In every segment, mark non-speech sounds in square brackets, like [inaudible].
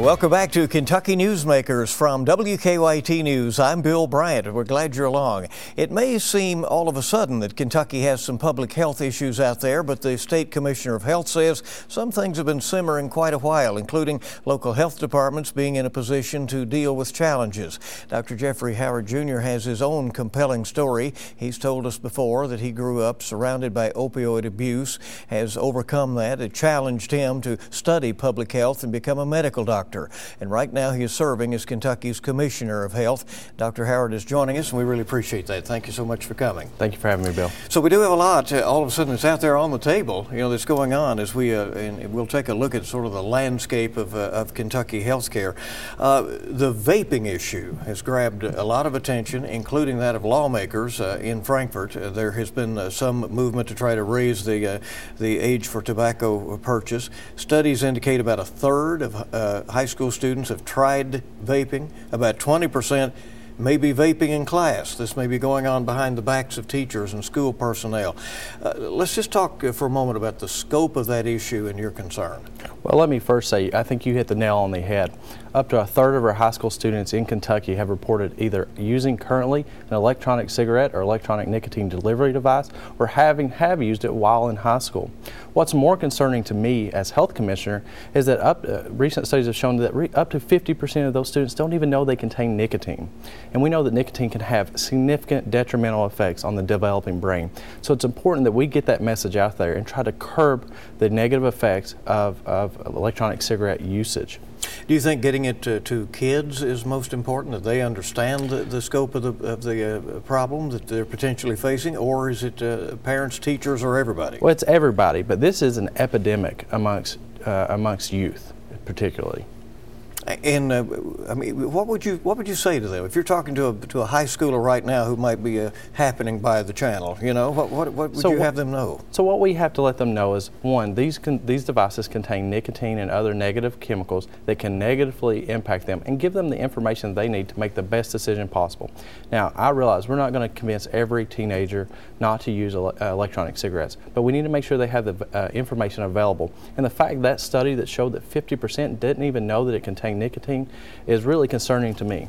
Welcome back to Kentucky Newsmakers from WKYT News. I'm Bill Bryant, we're glad you're along. It may seem all of a sudden that Kentucky has some public health issues out there, but the State Commissioner of Health says some things have been simmering quite a while, including local health departments being in a position to deal with challenges. Dr. Jeffrey Howard Jr. has his own compelling story. He's told us before that he grew up surrounded by opioid abuse, has overcome that. It challenged him to study public health and become a medical doctor doctor. And right now he is serving as Kentucky's Commissioner of Health. Dr. Howard is joining us, and we really appreciate that. Thank you so much for coming. Thank you for having me, Bill. So we do have a lot. Uh, all of a sudden, it's out there on the table. You know, that's going on as we uh, and we'll take a look at sort of the landscape of, uh, of Kentucky healthcare. Uh, the vaping issue has grabbed a lot of attention, including that of lawmakers uh, in Frankfort. Uh, there has been some movement to try to raise the the age for tobacco purchase. Studies indicate about a third of high school students have tried vaping. About 20% may be vaping in class. This may be going on behind the backs of teachers and school personnel. Uh, let's just talk uh, for a moment about the scope of that issue and your concern. Well, let me first say, I think you hit the nail on the head. Up to a third of our high school students in Kentucky have reported either using currently an electronic cigarette or electronic nicotine delivery device or having have used it while in high school. What's more concerning to me as health commissioner is that up, uh, recent studies have shown that re, up to 50% of those students don't even know they contain nicotine. And we know that nicotine can have significant detrimental effects on the developing brain. So it's important that we get that message out there and try to curb the negative effects of, of electronic cigarette usage. Do you think getting it to, to kids is most important, that they understand the, the scope of the, of the uh, problem that they're potentially facing, or is it uh, parents, teachers, or everybody? Well, it's everybody, but this is an epidemic amongst, uh, amongst youth particularly. And uh, I mean, what would you what would you say to them if you're talking to a to a high schooler right now who might be uh, happening by the channel? You know, what what, what would so you have them know? So what we have to let them know is one, these con- these devices contain nicotine and other negative chemicals that can negatively impact them, and give them the information they need to make the best decision possible. Now, I realize we're not going to convince every teenager not to use ele- uh, electronic cigarettes, but we need to make sure they have the uh, information available. And the fact that study that showed that 50% didn't even know that it contained nicotine is really concerning to me.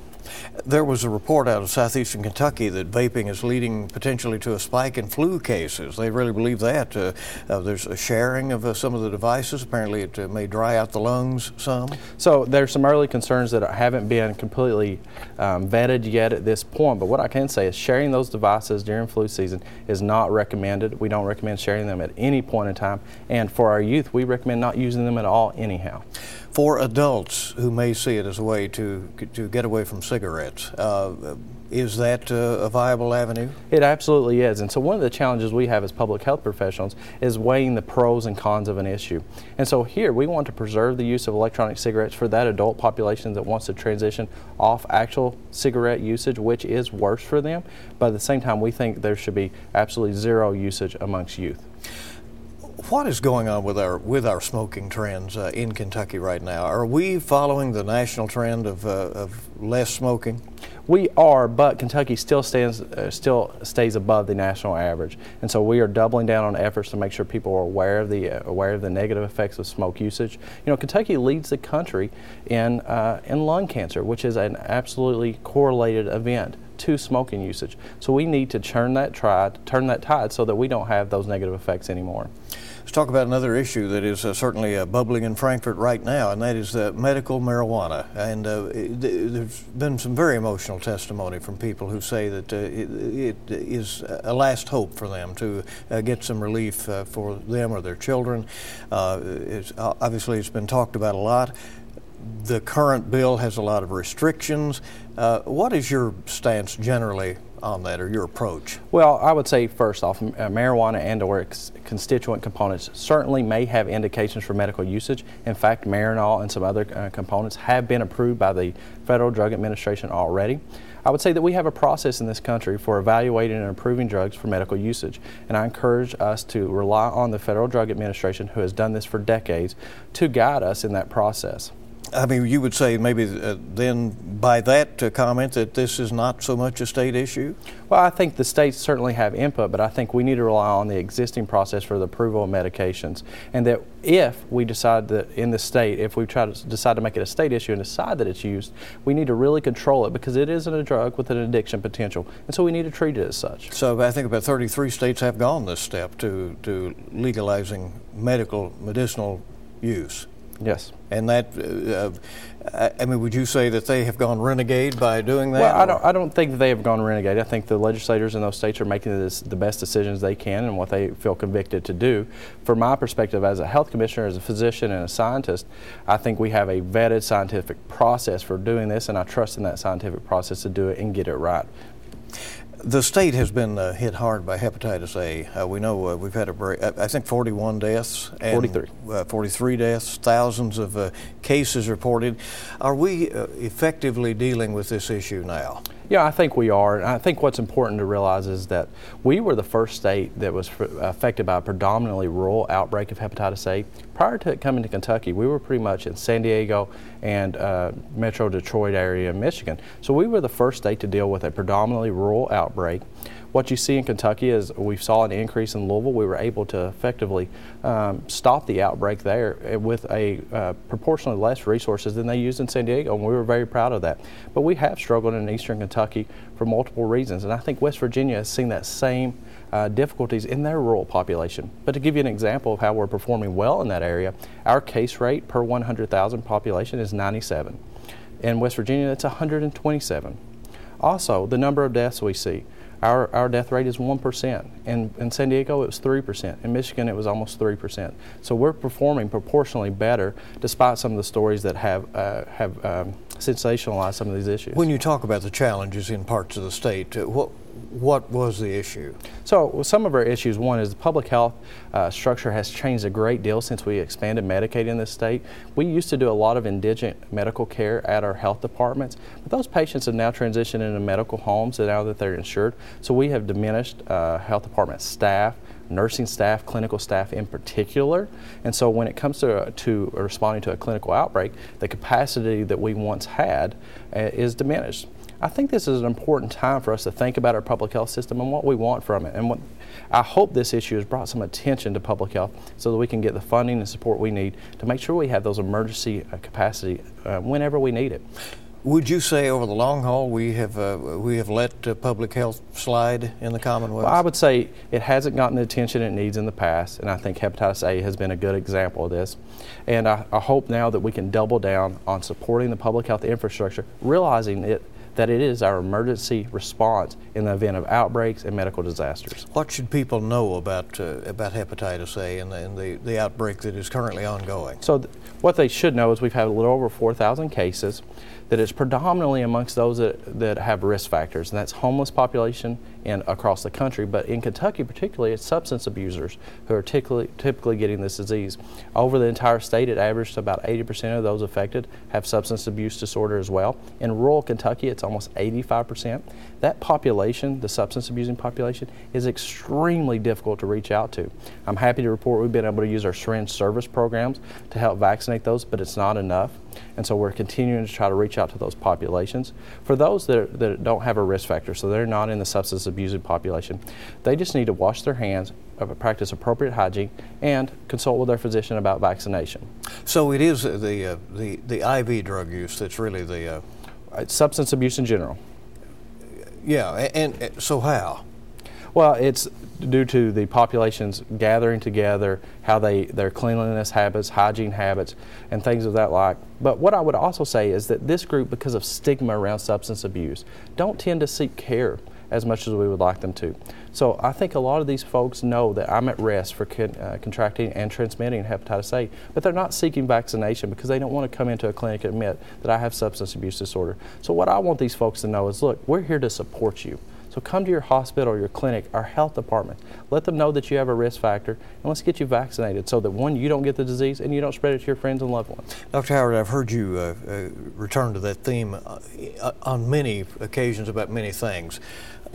There was a report out of southeastern Kentucky that vaping is leading potentially to a spike in flu cases. They really believe that. Uh, uh, there's a sharing of uh, some of the devices. Apparently, it uh, may dry out the lungs some. So there's some early concerns that haven't been completely um, vetted yet at this point. But what I can say is sharing those devices during flu season is not recommended. We don't recommend sharing them at any point in time. And for our youth, we recommend not using them at all anyhow for adults who may see it as a way to to get away from cigarettes. Uh, is that uh, a viable avenue? It absolutely is. And so, one of the challenges we have as public health professionals is weighing the pros and cons of an issue. And so, here we want to preserve the use of electronic cigarettes for that adult population that wants to transition off actual cigarette usage, which is worse for them. But at the same time, we think there should be absolutely zero usage amongst youth what is going on with our with our smoking trends uh, in Kentucky right now? Are we following the national trend of, uh, of less smoking? We are, but Kentucky still stands uh, still stays above the national average, and so we are doubling down on efforts to make sure people are aware of the uh, aware of the negative effects of smoke usage. You know, Kentucky leads the country in uh, in lung cancer, which is an absolutely correlated event to smoking usage. So we need to turn that tide, turn that tide, so that we don't have those negative effects anymore. Let's talk about another issue that is uh, certainly uh, bubbling in Frankfort right now, and that is medical marijuana. And uh, it, there's been some very emotional testimony from people who say that uh, it, it is a last hope for them to uh, get some relief for them or their children. It's, obviously, it's been talked about a lot. The current bill has a lot of restrictions. what is your stance generally on that or your approach? Well, I would say first off, uh, marijuana and or its constituent components certainly may have indications for medical usage. In fact, Marinol and some other uh, components have been approved by the Federal Drug Administration already. I would say that we have a process in this country for evaluating and approving drugs for medical usage, and I encourage us to rely on the Federal Drug Administration, who has done this for decades, to guide us in that process. I mean, you would say maybe uh, then by that uh, comment that this is not so much a state issue? Well, I think the states certainly have input, but I think we need to rely on the existing process for the approval of medications. And that if we decide that in the state, if we try to decide to make it a state issue and decide that it's used, we need to really control it because it isn't a drug with an addiction potential. And so we need to treat it as such. So I think about 33 states have gone this step to, to legalizing medical, medicinal use. Yes. And that, uh, I mean, would you say that they have gone renegade by doing that? Well, I don't, I don't think that they have gone renegade. I think the legislators in those states are making this, the best decisions they can and what they feel convicted to do. From my perspective, as a health commissioner, as a physician, and a scientist, I think we have a vetted scientific process for doing this, and I trust in that scientific process to do it and get it right. The state has been uh, hit hard by hepatitis A. Uh, we know uh, we've had a break, I think 41 deaths. And, 43. Uh, 43 deaths, thousands of uh, cases reported. Are we uh, effectively dealing with this issue now? Yeah, I think we are. And I think what's important to realize is that we were the first state that was affected by a predominantly rural outbreak of hepatitis A. Prior to it coming to Kentucky, we were pretty much in San Diego and uh, Metro Detroit area in Michigan. So we were the first state to deal with a predominantly rural outbreak. What you see in Kentucky is we saw an increase in Louisville. We were able to effectively um, stop the outbreak there eh, with a uh, proportionally less resources than they used in San Diego, and we were very proud of that. But we have struggled in eastern Kentucky for multiple reasons, and I think West Virginia has seen that same uh, difficulties in their rural population. But to give you an example of how we're performing well in that area, our case rate per 100,000 population is 97. In West Virginia, it's 127. Also, the number of deaths we see. Our, our death rate is 1%. In, in San Diego, it was 3%. In Michigan, it was almost 3%. So we're performing proportionally better despite some of the stories that have, uh, have um, sensationalized some of these issues. When you talk about the challenges in parts of the state, uh, what, what was the issue? So some of our issues, one is the public health uh, structure has changed a great deal since we expanded Medicaid in this state. We used to do a lot of indigent medical care at our health departments, but those patients have now transitioned into medical homes and now that they're insured. So we have diminished uh, health department staff, nursing staff, clinical staff in particular. And so when it comes to, to responding to a clinical outbreak, the capacity that we once had uh, is diminished. I think this is an important time for us to think about our public health system and what we want from it. And what, I hope this issue has brought some attention to public health so that we can get the funding and support we need to make sure we have those emergency uh, capacity uh, whenever we need it. Would you say over the long haul we have uh, we have let uh, public health slide in the Commonwealth? Well, I would say it hasn't gotten the attention it needs in the past, and I think hepatitis A has been a good example of this. And I, I hope now that we can double down on supporting the public health infrastructure, realizing it that it is our emergency response in the event of outbreaks and medical disasters. What should people know about uh, about hepatitis A and, the, and the, the outbreak that is currently ongoing? So, th- what they should know is we've had a little over 4,000 cases that is predominantly amongst those that, that have risk factors, and that's homeless population in, across the country. But in Kentucky, particularly, it's substance abusers who are typically, typically getting this disease. Over the entire state, it averaged about 80% of those affected have substance abuse disorder as well. In rural Kentucky, it's almost 85%. That population, the substance abusing population, is extremely difficult to reach out to. I'm happy to report we've been able to use our syringe service programs to help vaccinate those, but it's not enough. And so we're continuing to try to reach out to those populations. For those that, are, that don't have a risk factor, so they're not in the substance abusing population, they just need to wash their hands, uh, practice appropriate hygiene, and consult with their physician about vaccination. So it is the, uh, the, the IV drug use that's really the... Uh, substance abuse in general. Yeah, and, and so how? Well, it's due to the populations gathering together, how they their cleanliness habits, hygiene habits, and things of that like. But what I would also say is that this group, because of stigma around substance abuse, don't tend to seek care as much as we would like them to. So I think a lot of these folks know that I'm at risk for con- uh, contracting and transmitting hepatitis A, but they're not seeking vaccination because they don't want to come into a clinic and admit that I have substance abuse disorder. So what I want these folks to know is, look, we're here to support you. So come to your hospital or your clinic, our health department. Let them know that you have a risk factor, and let's get you vaccinated so that one, you don't get the disease and you don't spread it to your friends and loved ones. Dr. Howard, I've heard you uh, uh, return to that theme uh, on many occasions about many things.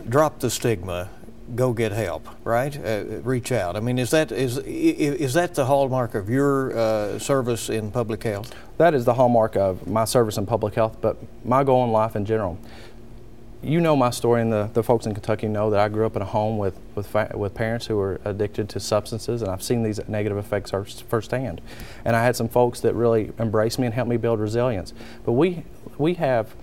Drop the stigma go get help, right? Uh, reach out. I mean, is that is is that the hallmark of your uh, service in public health? That is the hallmark of my service in public health, but my goal in life in general. You know my story, and the, the folks in Kentucky know that I grew up in a home with with, with parents who were addicted to substances, and I've seen these negative effects firsthand. And I had some folks that really embraced me and helped me build resilience. But we we have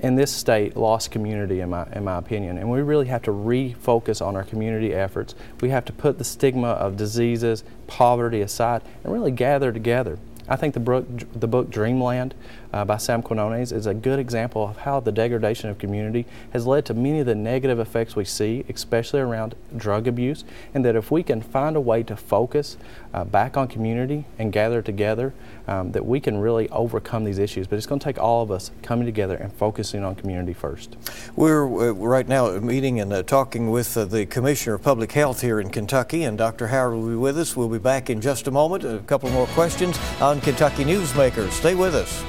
in this state lost community in my in my opinion and we really have to refocus on our community efforts we have to put the stigma of diseases poverty aside and really gather together I think the book, the book Dreamland uh, by Sam Quinones is a good example of how the degradation of community has led to many of the negative effects we see, especially around drug abuse, and that if we can find a way to focus uh, back on community and gather together, um, that we can really overcome these issues. But it's going to take all of us coming together and focusing on community first. We're uh, right now meeting and uh, talking with uh, the Commissioner of Public Health here in Kentucky, and Dr. Howard will be with us. We'll be back in just a moment. A couple more questions on Kentucky Newsmakers. Stay with us.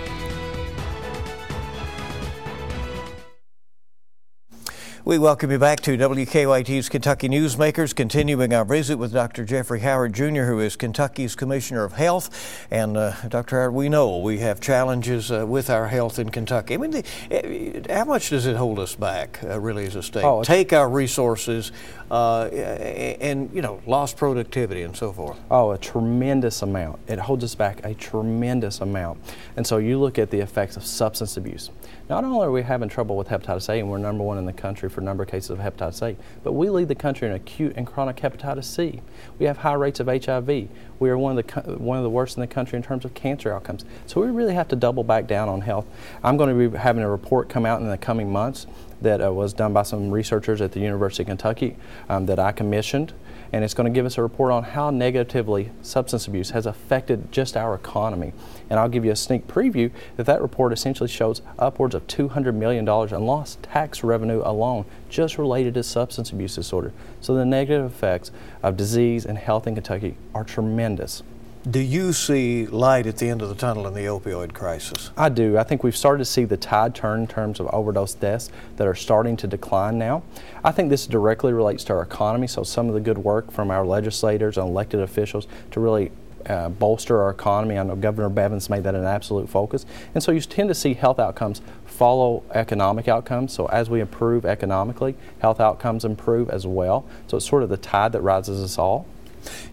We welcome you back to WKYT's Kentucky Newsmakers, continuing our visit with Dr. Jeffrey Howard Jr., who is Kentucky's Commissioner of Health. And uh, Dr. Howard, we know we have challenges uh, with our health in Kentucky. I mean, the, uh, how much does it hold us back, uh, really, as a state? Oh, Take our resources uh, and, you know, lost productivity and so forth. Oh, a tremendous amount. It holds us back a tremendous amount. And so you look at the effects of substance abuse. Not only are we having trouble with hepatitis A, and we're number one in the country for number of cases of hepatitis A, but we lead the country in acute and chronic hepatitis C. We have high rates of HIV. We are one of the one of the worst in the country in terms of cancer outcomes. So we really have to double back down on health. I'm going to be having a report come out in the coming months that uh, was done by some researchers at the University of Kentucky um, that I commissioned and it's going to give us a report on how negatively substance abuse has affected just our economy. And I'll give you a sneak preview that that report essentially shows upwards of $200 million in lost tax revenue alone just related to substance abuse disorder. So the negative effects of disease and health in Kentucky are tremendous. Do you see light at the end of the tunnel in the opioid crisis? I do. I think we've started to see the tide turn in terms of overdose deaths that are starting to decline now. I think this directly relates to our economy, so some of the good work from our legislators and elected officials to really uh, bolster our economy. I know Governor Bevin's made that an absolute focus. And so you tend to see health outcomes follow economic outcomes. So as we improve economically, health outcomes improve as well. So it's sort of the tide that rises us all.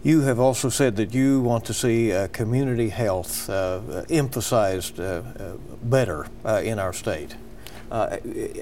You have also said that you want to see uh, community health uh, emphasized uh, uh better uh, in our state.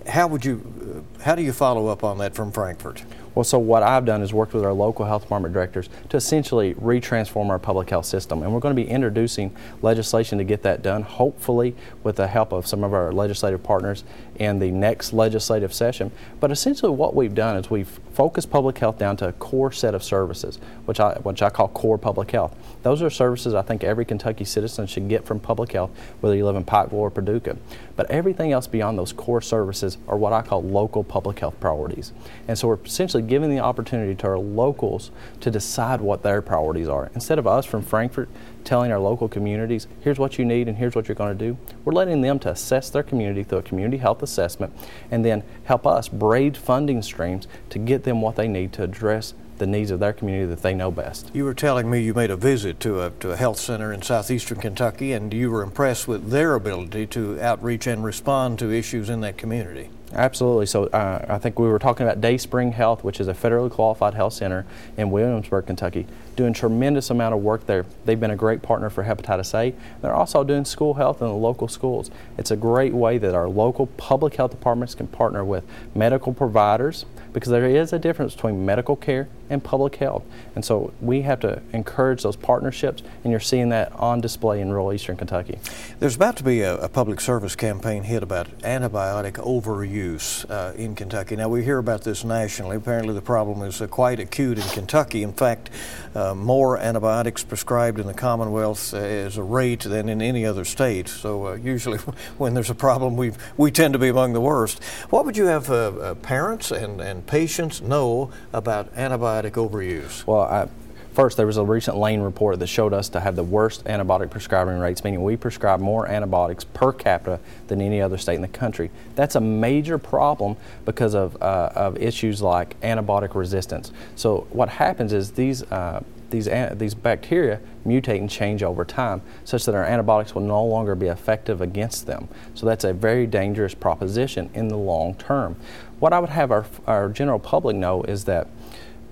How would you, how do you follow up on that from Frankfort? Well, so what I've done is worked with our local health department directors to essentially retransform our public health system. And we're going to be introducing legislation to get that done, hopefully with the help of some of our legislative partners in the next legislative session. But essentially what we've done is we've focused public health down to a core set of services, which I, which I call core public health. Those are services I think every Kentucky citizen should get from public health, whether you live in Pikeville or Paducah. But everything else beyond those core services are what I call local public health priorities. And so we're essentially giving the opportunity to our locals to decide what their priorities are. Instead of us from Frankfort telling our local communities, here's what you need and here's what you're going to do, we're letting them to assess their community through a community health assessment and then help us braid funding streams to get them what they need to address the needs of their community that they know best. You were telling me you made a visit to a, to a health center in southeastern Kentucky and you were impressed with their ability to outreach and respond to issues in that community. Absolutely. So uh, I think we were talking about Dayspring Health, which is a federally qualified health center in Williamsburg, Kentucky, doing tremendous amount of work there. They've been a great partner for hepatitis A. They're also doing school health in the local schools. It's a great way that our local public health departments can partner with medical providers because there is a difference between medical care and public health. And so we have to encourage those partnerships, and you're seeing that on display in rural eastern Kentucky. There's about to be a, a public service campaign hit about antibiotic overuse uh, in Kentucky. Now, we hear about this nationally. Apparently, the problem is uh, quite acute in Kentucky. In fact, uh, more antibiotics prescribed in the Commonwealth uh, as a rate than in any other state. So, uh, usually, [laughs] when there's a problem, we, we tend to be among the worst. What would you have uh, parents and, and patients know about antibiotic overuse? Well, I, First, there was a recent Lane report that showed us to have the worst antibiotic prescribing rates, meaning we prescribe more antibiotics per capita than any other state in the country. That's a major problem because of, uh, of issues like antibiotic resistance. So what happens is these uh, these, these bacteria mutate and change over time such that our antibiotics will no longer be effective against them. So that's a very dangerous proposition in the long term. What I would have our, our general public know is that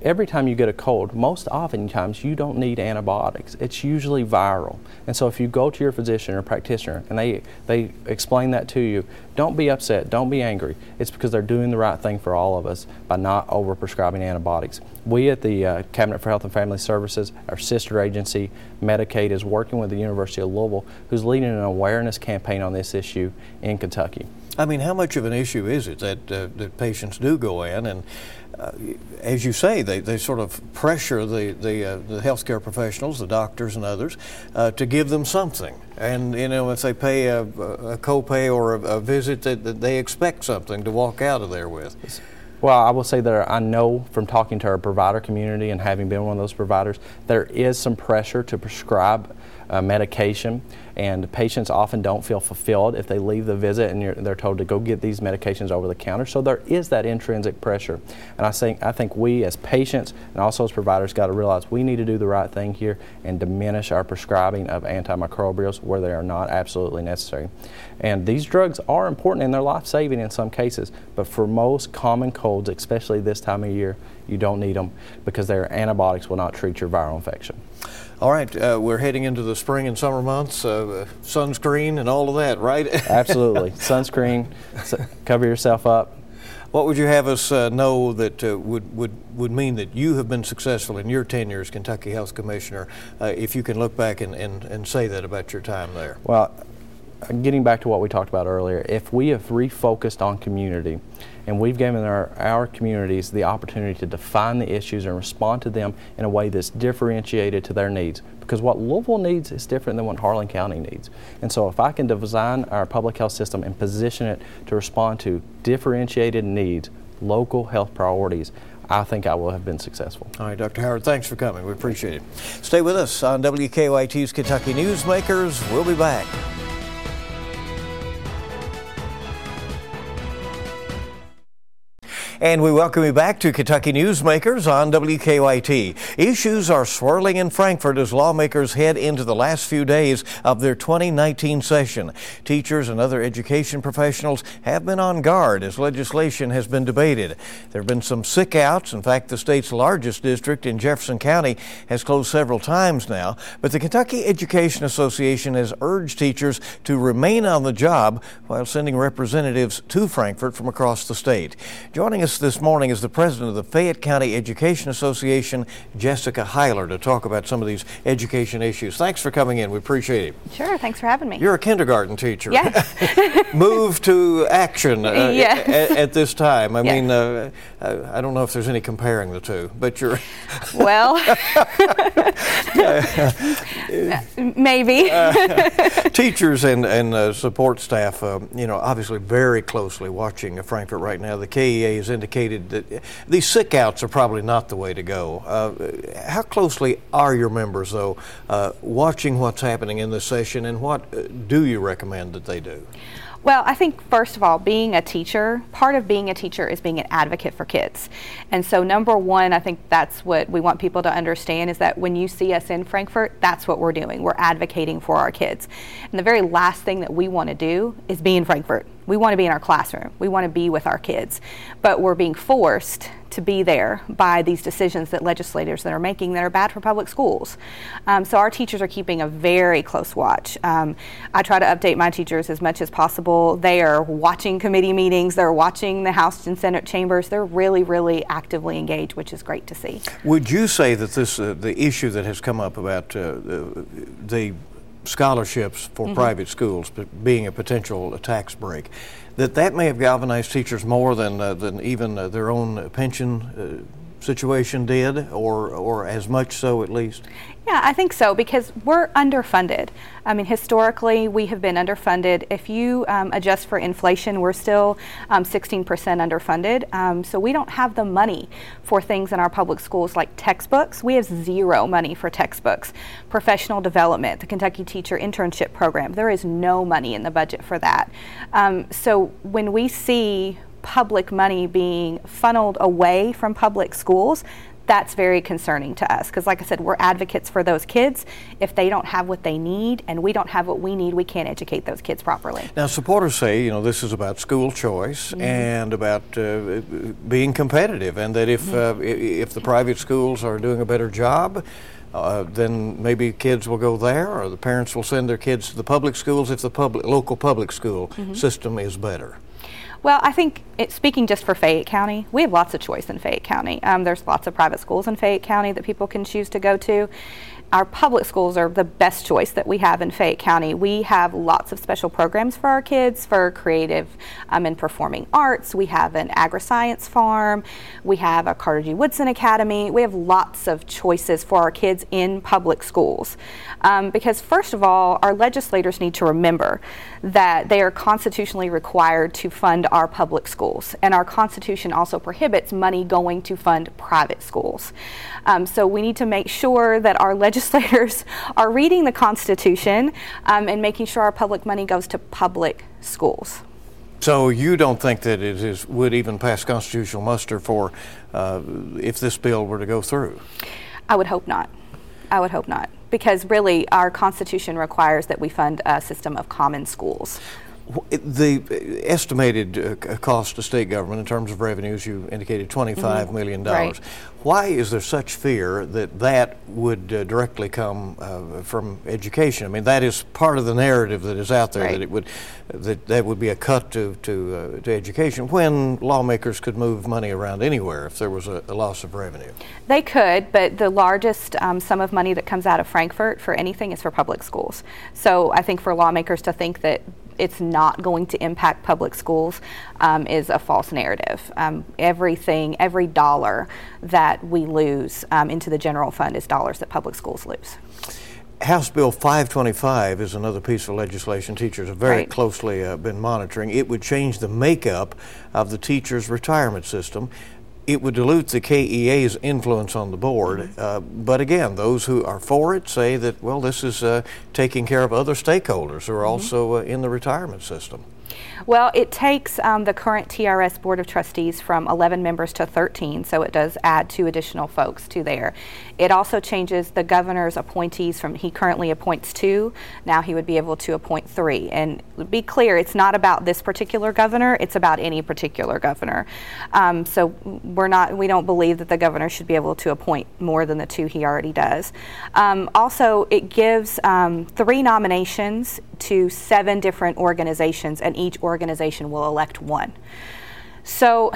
every time you get a cold, most oftentimes you don't need antibiotics. It's usually viral. And so if you go to your physician or practitioner and they, they explain that to you, don't be upset, don't be angry. It's because they're doing the right thing for all of us by not overprescribing antibiotics. We at the uh, Cabinet for Health and Family Services, our sister agency, Medicaid, is working with the University of Louisville, who's leading an awareness campaign on this issue in Kentucky. I mean, how much of an issue is it that, uh, that patients do go in and uh, as you say, they, they sort of pressure the the, uh, the healthcare professionals, the doctors and others, uh, to give them something. And you know, if they pay a, a copay or a, a visit, that, that they expect something to walk out of there with. Well, I will say that I know from talking to our provider community and having been one of those providers, there is some pressure to prescribe uh, medication, and patients often don't feel fulfilled if they leave the visit and they're told to go get these medications over the counter. So there is that intrinsic pressure, and I think I think we as patients and also as providers got to realize we need to do the right thing here and diminish our prescribing of antimicrobials where they are not absolutely necessary. And these drugs are important and they're life saving in some cases, but for most common colds, especially this time of year, you don't need them because their antibiotics will not treat your viral infection. All right, uh, we're heading into the spring and summer months. Uh, sunscreen and all of that, right? [laughs] Absolutely, sunscreen. cover yourself up. What would you have us uh, know that uh, would, would, would mean that you have been successful in your tenure as Kentucky Health Commissioner, uh, if you can look back and, and, and say that about your time there? Well, getting back to what we talked about earlier, if we have refocused on community and we've given our, our communities the opportunity to define the issues and respond to them in a way that's differentiated to their needs, because what Louisville needs is different than what Harlan County needs. And so if I can design our public health system and position it to respond to differentiated needs, local health priorities, I think I will have been successful. All right, Dr. Howard, thanks for coming. We appreciate it. Stay with us on WKYT's Kentucky Newsmakers. We'll be back. And we welcome you back to Kentucky Newsmakers on WKYT. Issues are swirling in Frankfort as lawmakers head into the last few days of their 2019 session. Teachers and other education professionals have been on guard as legislation has been debated. There have been some sick outs. In fact, the state's largest district in Jefferson County has closed several times now. But the Kentucky Education Association has urged teachers to remain on the job while sending representatives to Frankfort from across the state. Joining us us this morning is the president of the Fayette County Education Association, Jessica Hiler, to talk about some of these education issues. Thanks for coming in. We appreciate it. Sure. Thanks for having me. You're a kindergarten teacher. Yes. [laughs] Move to action uh, [laughs] yes. at, at, this time. I yes. mean, uh, uh, I don't know if there's any comparing the two, but you're. [laughs] well, maybe. teachers and, and uh, support staff, uh, you know, obviously very closely watching Frankfort right now. The KEA is indicated that these sick outs are probably not the way to go. Uh, how closely are your members, though, uh, watching what's happening in the session, and what uh, do you recommend that they do? Well, I think first of all, being a teacher, part of being a teacher is being an advocate for kids. And so, number one, I think that's what we want people to understand is that when you see us in Frankfort, that's what we're doing. We're advocating for our kids. And the very last thing that we want to do is be in Frankfort. We want to be in our classroom. We want to be with our kids. But we're being forced to be there by these decisions that legislators that are making that are bad for public schools. Um, so our teachers are keeping a very close watch. Um, I try to update my teachers as much as possible. They are watching committee meetings. They're watching the House and Senate chambers. They're really, really actively engaged, which is great to see. Would you say that this uh, the issue that has come up about uh, the, the scholarships for mm-hmm. private schools being a potential tax break, that that may have galvanized teachers more than uh, than even uh, their own pension situation did, or, or as much so at least? Yeah, I think so because we're underfunded. I mean, historically, we have been underfunded. If you um, adjust for inflation, we're still um, 16% underfunded. Um, so we don't have the money for things in our public schools like textbooks. We have zero money for textbooks. Professional development, the Kentucky Teacher Internship Program, there is no money in the budget for that. Um, so when we see public money being funneled away from public schools, that's very concerning to us because, like I said, we're advocates for those kids. If they don't have what they need and we don't have what we need, we can't educate those kids properly. Now, supporters say, you know, this is about school choice mm-hmm. and about uh, being competitive, and that if mm-hmm. uh, if the private schools are doing a better job, uh, then maybe kids will go there, or the parents will send their kids to the public schools if the public local public school mm-hmm. system is better. Well, I think it, speaking just for Fayette County, we have lots of choice in Fayette County. Um, there's lots of private schools in Fayette County that people can choose to go to our public schools are the best choice that we have in Fayette County. We have lots of special programs for our kids for creative um, and performing arts. We have an agri-science farm. We have a Carter G. Woodson Academy. We have lots of choices for our kids in public schools. Um, because first of all, our legislators need to remember that they are constitutionally required to fund our public schools. And our Constitution also prohibits money going to fund private schools. Um, so we need to make sure that our [laughs] legislators are reading the Constitution um, and making sure our public money goes to public schools. So you don't think that it is, would even pass constitutional muster for uh, if this bill were to go through? I would hope not. I would hope not. Because really, our Constitution requires that we fund a system of common schools. The estimated uh, cost to state government in terms of revenues, you indicated twenty-five mm-hmm. million dollars. Right. Why is there such fear that that would uh, directly come uh, from education? I mean, that is part of the narrative that is out there right. that it would that that would be a cut to to, uh, to education when lawmakers could move money around anywhere if there was a, a loss of revenue. They could, but the largest um, sum of money that comes out of Frankfort for anything is for public schools. So I think for lawmakers to think that it's not going to impact public schools um, is a false narrative. Um, everything, every dollar that we lose um, into the general fund is dollars that public schools lose. House Bill 525 is another piece of legislation teachers have very right. closely uh, been monitoring. It would change the makeup of the teachers' retirement system it would dilute the KEA's influence on the board. Mm-hmm. Uh, but again, those who are for it say that, well, this is uh, taking care of other stakeholders who are mm-hmm. also uh, in the retirement system. Well, it takes um, the current TRS Board of Trustees from 11 members to 13, so it does add two additional folks to there. It also changes the governor's appointees from he currently appoints two, now he would be able to appoint three. And be clear, it's not about this particular governor, it's about any particular governor. Um, so we're not, we don't believe that the governor should be able to appoint more than the two he already does. Um, also, it gives um, three nominations to seven different organizations, and each organization will elect one. So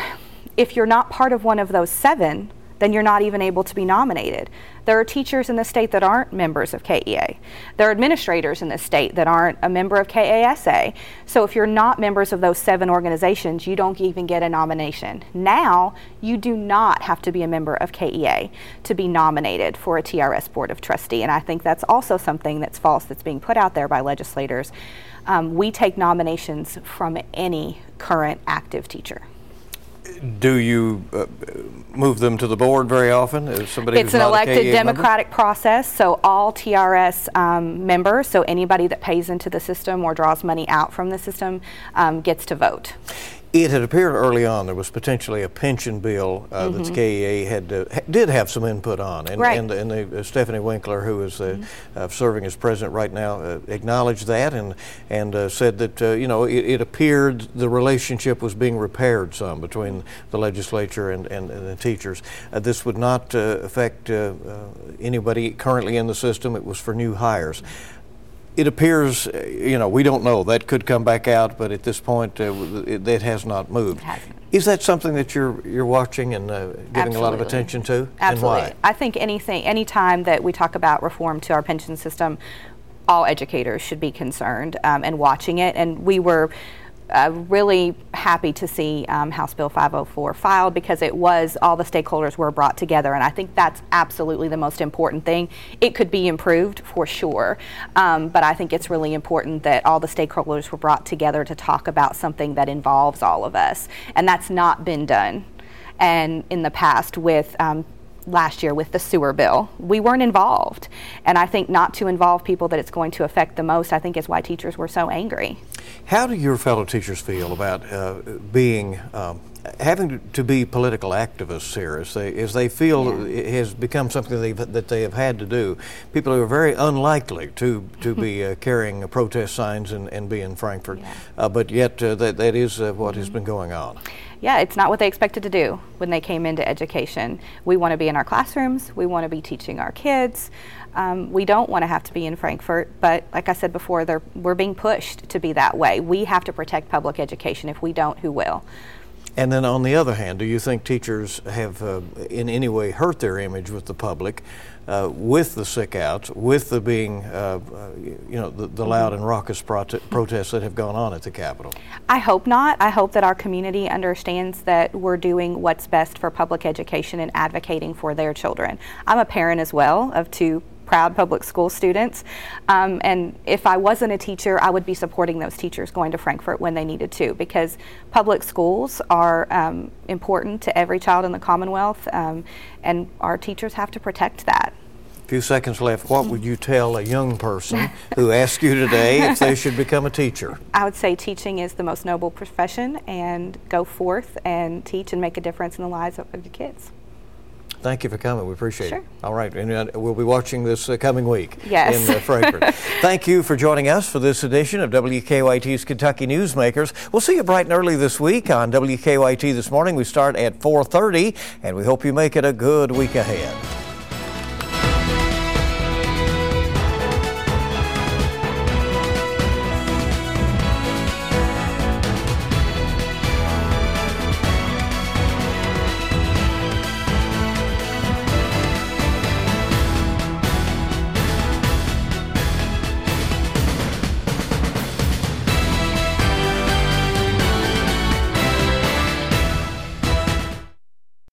if you're not part of one of those seven, then you're not even able to be nominated. There are teachers in the state that aren't members of KEA. There are administrators in the state that aren't a member of KASA. So if you're not members of those seven organizations, you don't even get a nomination. Now, you do not have to be a member of KEA to be nominated for a TRS Board of Trustee. And I think that's also something that's false that's being put out there by legislators. Um, we take nominations from any current active teacher do you uh, move them to the board very often? Is somebody it's an elected democratic member? process, so all TRS um, members, so anybody that pays into the system or draws money out from the system, um, gets to vote. It had appeared early on there was potentially a pension bill uh, mm-hmm. that the KEA had uh, did have some input on, and right. and, and the, uh, Stephanie Winkler, who is uh, mm-hmm. Uh, serving as president right now, uh, acknowledged that and and said that you know it, it, appeared the relationship was being repaired some between the legislature and and, and teachers. this would not affect anybody currently in the system. It was for new hires it appears, uh, you know, we don't know. That could come back out, but at this point, uh, it, it, has not moved. Is that something that you're you're watching and uh, giving Absolutely. a lot of attention to? Absolutely. I think anything, any time that we talk about reform to our pension system, all educators should be concerned um, and watching it. And we were uh, really happy to see um, House Bill 504 filed because it was all the stakeholders were brought together, and I think that's absolutely the most important thing. It could be improved for sure, um, but I think it's really important that all the stakeholders were brought together to talk about something that involves all of us, and that's not been done. And in the past, with um, last year with the sewer bill. We weren't involved. And I think not to involve people that it's going to affect the most, I think is why teachers were so angry. How do your fellow teachers feel about uh, being, um, having to be political activists here as they, as they feel yeah. it has become something that they have had to do? People who are very unlikely to, to be uh, [laughs] carrying protest signs and, and be in Frankfort, yeah. uh, but yet uh, that, that is uh, what mm-hmm. has been going on yeah, it's not what they expected to do when they came into education. We want to be in our classrooms, we want to be teaching our kids. Um, we don't want to have to be in Frankfort, but like I said before, we're being pushed to be that way. We have to protect public education. If we don't, who will? And then on the other hand, do you think teachers have uh, in any way hurt their image with the public uh, with the sick outs, with the being, uh, uh you know, the, the loud and raucous prote- protests that have gone on at the Capitol? I hope not. I hope that our community understands that we're doing what's best for public education and advocating for their children. I'm a parent as well of two proud public school students. Um, and if I wasn't a teacher, I would be supporting those teachers going to Frankfort when they needed to because public schools are um, important to every child in the Commonwealth, um, and our teachers have to protect that. A few seconds left. What would you tell a young person who asks you today if they should become a teacher? [laughs] I would say teaching is the most noble profession and go forth and teach and make a difference in the lives of your kids. Thank you for coming. We appreciate sure. it. All right, and uh, we'll be watching this uh, coming week yes. in uh, Frankfort. [laughs] Thank you for joining us for this edition of WKYT's Kentucky Newsmakers. We'll see you bright and early this week on WKYT this morning. We start at 4:30, and we hope you make it a good week ahead.